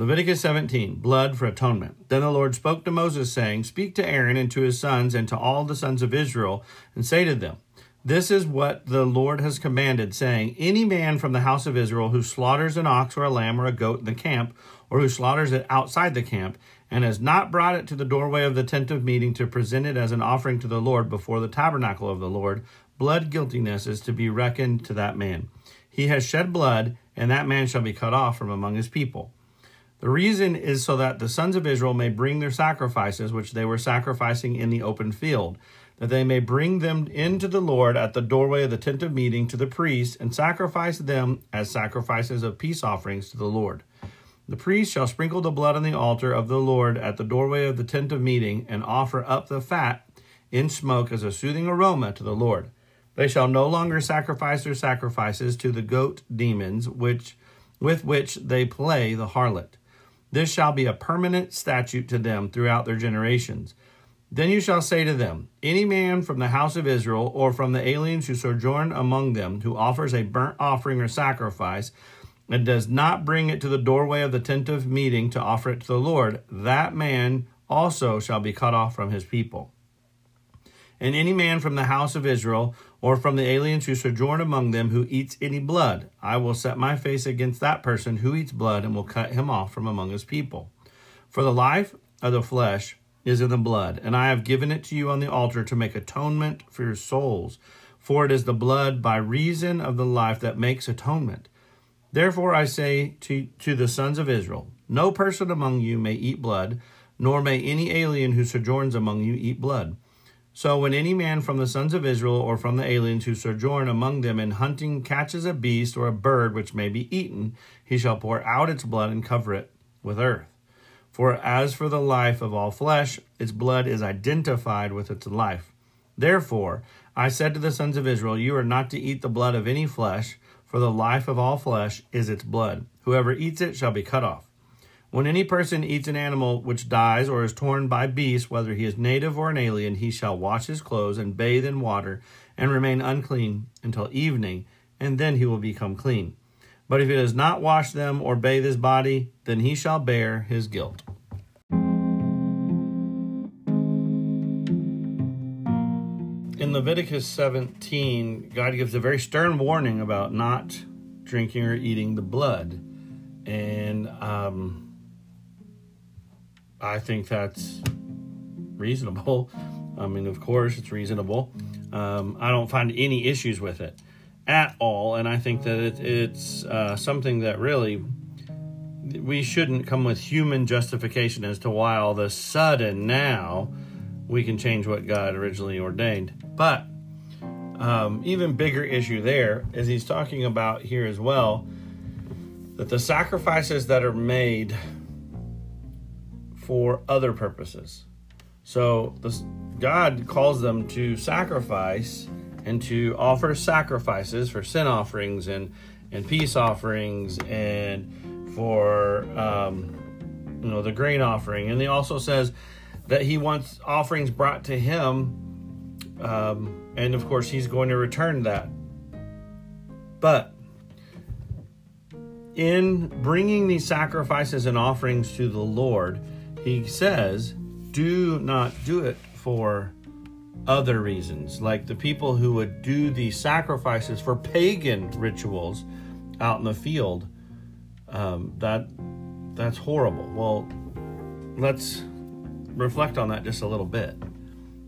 Leviticus 17, blood for atonement. Then the Lord spoke to Moses, saying, Speak to Aaron and to his sons and to all the sons of Israel, and say to them, This is what the Lord has commanded, saying, Any man from the house of Israel who slaughters an ox or a lamb or a goat in the camp, or who slaughters it outside the camp, and has not brought it to the doorway of the tent of meeting to present it as an offering to the Lord before the tabernacle of the Lord, blood guiltiness is to be reckoned to that man. He has shed blood, and that man shall be cut off from among his people. The reason is so that the sons of Israel may bring their sacrifices, which they were sacrificing in the open field, that they may bring them into the Lord at the doorway of the tent of meeting to the priest, and sacrifice them as sacrifices of peace offerings to the Lord. The priest shall sprinkle the blood on the altar of the Lord at the doorway of the tent of meeting, and offer up the fat in smoke as a soothing aroma to the Lord. They shall no longer sacrifice their sacrifices to the goat demons, which with which they play the harlot. This shall be a permanent statute to them throughout their generations. Then you shall say to them, Any man from the house of Israel, or from the aliens who sojourn among them, who offers a burnt offering or sacrifice, and does not bring it to the doorway of the tent of meeting to offer it to the Lord, that man also shall be cut off from his people. And any man from the house of Israel, or from the aliens who sojourn among them who eats any blood. I will set my face against that person who eats blood and will cut him off from among his people. For the life of the flesh is in the blood, and I have given it to you on the altar to make atonement for your souls. For it is the blood by reason of the life that makes atonement. Therefore I say to, to the sons of Israel, No person among you may eat blood, nor may any alien who sojourns among you eat blood. So when any man from the sons of Israel or from the aliens who sojourn among them in hunting catches a beast or a bird which may be eaten, he shall pour out its blood and cover it with earth. For as for the life of all flesh, its blood is identified with its life. Therefore, I said to the sons of Israel, You are not to eat the blood of any flesh, for the life of all flesh is its blood. Whoever eats it shall be cut off. When any person eats an animal which dies or is torn by beasts, whether he is native or an alien, he shall wash his clothes and bathe in water and remain unclean until evening, and then he will become clean. But if he does not wash them or bathe his body, then he shall bear his guilt. In Leviticus 17, God gives a very stern warning about not drinking or eating the blood. And um, I think that's reasonable. I mean, of course, it's reasonable. Um, I don't find any issues with it. at all, and I think that it, it's uh, something that really we shouldn't come with human justification as to why all of a sudden now we can change what God originally ordained. But um, even bigger issue there is he's talking about here as well that the sacrifices that are made for other purposes. So this, God calls them to sacrifice and to offer sacrifices for sin offerings and and peace offerings and for um, you know the grain offering. And he also says that he wants offerings brought to him, um, and of course he's going to return that. But in bringing these sacrifices and offerings to the Lord, he says, "Do not do it for." other reasons, like the people who would do these sacrifices for pagan rituals out in the field. Um, that that's horrible. Well, let's reflect on that just a little bit.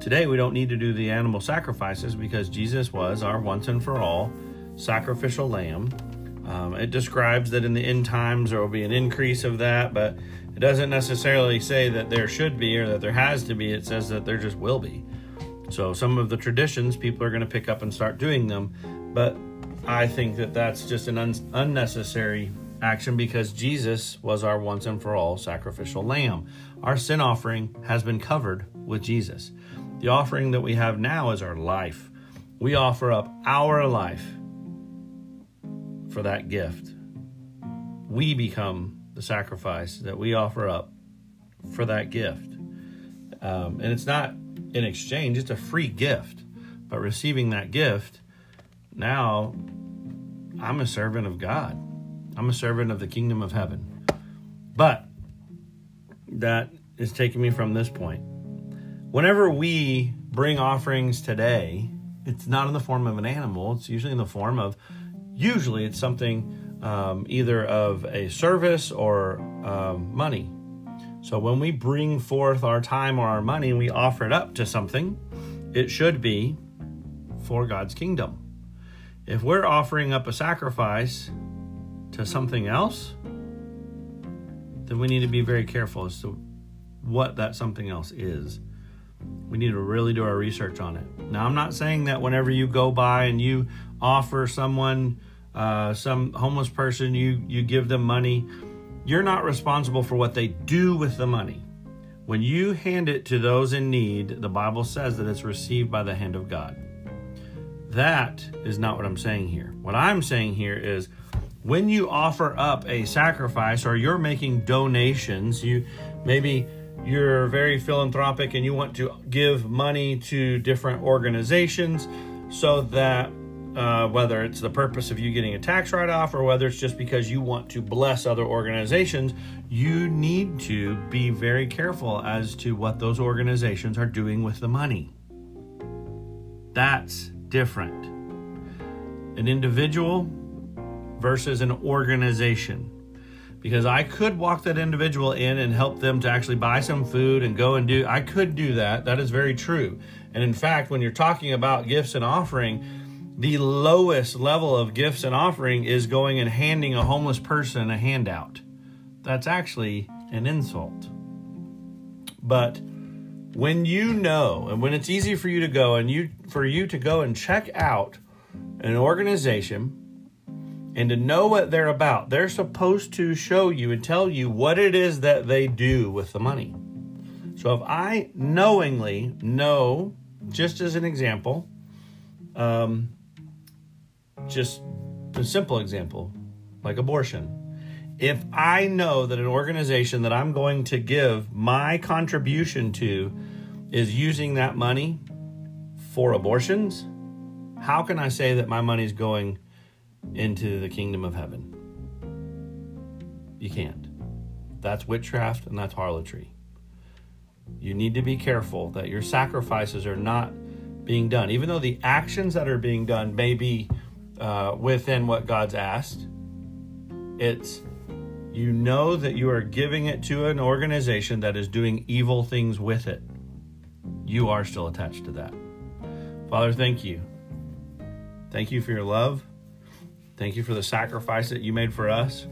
Today, we don't need to do the animal sacrifices because Jesus was our once and for all sacrificial lamb. Um, it describes that in the end times there will be an increase of that, but it doesn't necessarily say that there should be or that there has to be. It says that there just will be. So some of the traditions people are going to pick up and start doing them, but I think that that's just an un- unnecessary action because Jesus was our once and for all sacrificial lamb. Our sin offering has been covered with Jesus. The offering that we have now is our life. We offer up our life for that gift. We become the sacrifice that we offer up for that gift. Um, and it's not in exchange, it's a free gift. But receiving that gift, now I'm a servant of God. I'm a servant of the kingdom of heaven. But that is taking me from this point. Whenever we bring offerings today, it's not in the form of an animal, it's usually in the form of, usually, it's something um, either of a service or um, money. So when we bring forth our time or our money and we offer it up to something, it should be for God's kingdom. If we're offering up a sacrifice to something else, then we need to be very careful as to what that something else is. We need to really do our research on it. Now, I'm not saying that whenever you go by and you offer someone, uh, some homeless person, you you give them money you're not responsible for what they do with the money. When you hand it to those in need, the Bible says that it's received by the hand of God. That is not what I'm saying here. What I'm saying here is when you offer up a sacrifice or you're making donations, you maybe you're very philanthropic and you want to give money to different organizations so that uh, whether it's the purpose of you getting a tax write off or whether it's just because you want to bless other organizations, you need to be very careful as to what those organizations are doing with the money. That's different. An individual versus an organization. Because I could walk that individual in and help them to actually buy some food and go and do, I could do that. That is very true. And in fact, when you're talking about gifts and offering, the lowest level of gifts and offering is going and handing a homeless person a handout. That's actually an insult. But when you know and when it's easy for you to go and you for you to go and check out an organization and to know what they're about, they're supposed to show you and tell you what it is that they do with the money. So if I knowingly know, just as an example, um, just a simple example, like abortion. If I know that an organization that I'm going to give my contribution to is using that money for abortions, how can I say that my money is going into the kingdom of heaven? You can't. That's witchcraft and that's harlotry. You need to be careful that your sacrifices are not being done, even though the actions that are being done may be uh, within what God's asked. It's you know that you are giving it to an organization that is doing evil things with it. You are still attached to that. Father, thank you Thank you for your love. Thank you for the sacrifice that you made for us.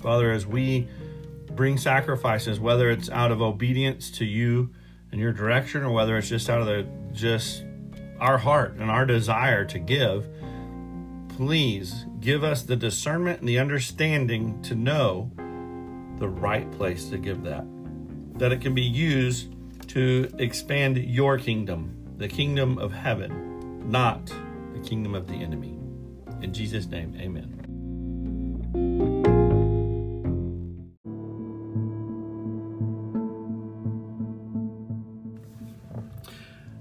Father, as we bring sacrifices, whether it's out of obedience to you and your direction, or whether it's just out of the just our heart and our desire to give, please give us the discernment and the understanding to know the right place to give that. That it can be used to expand your kingdom, the kingdom of heaven, not the kingdom of the enemy. In Jesus' name, amen.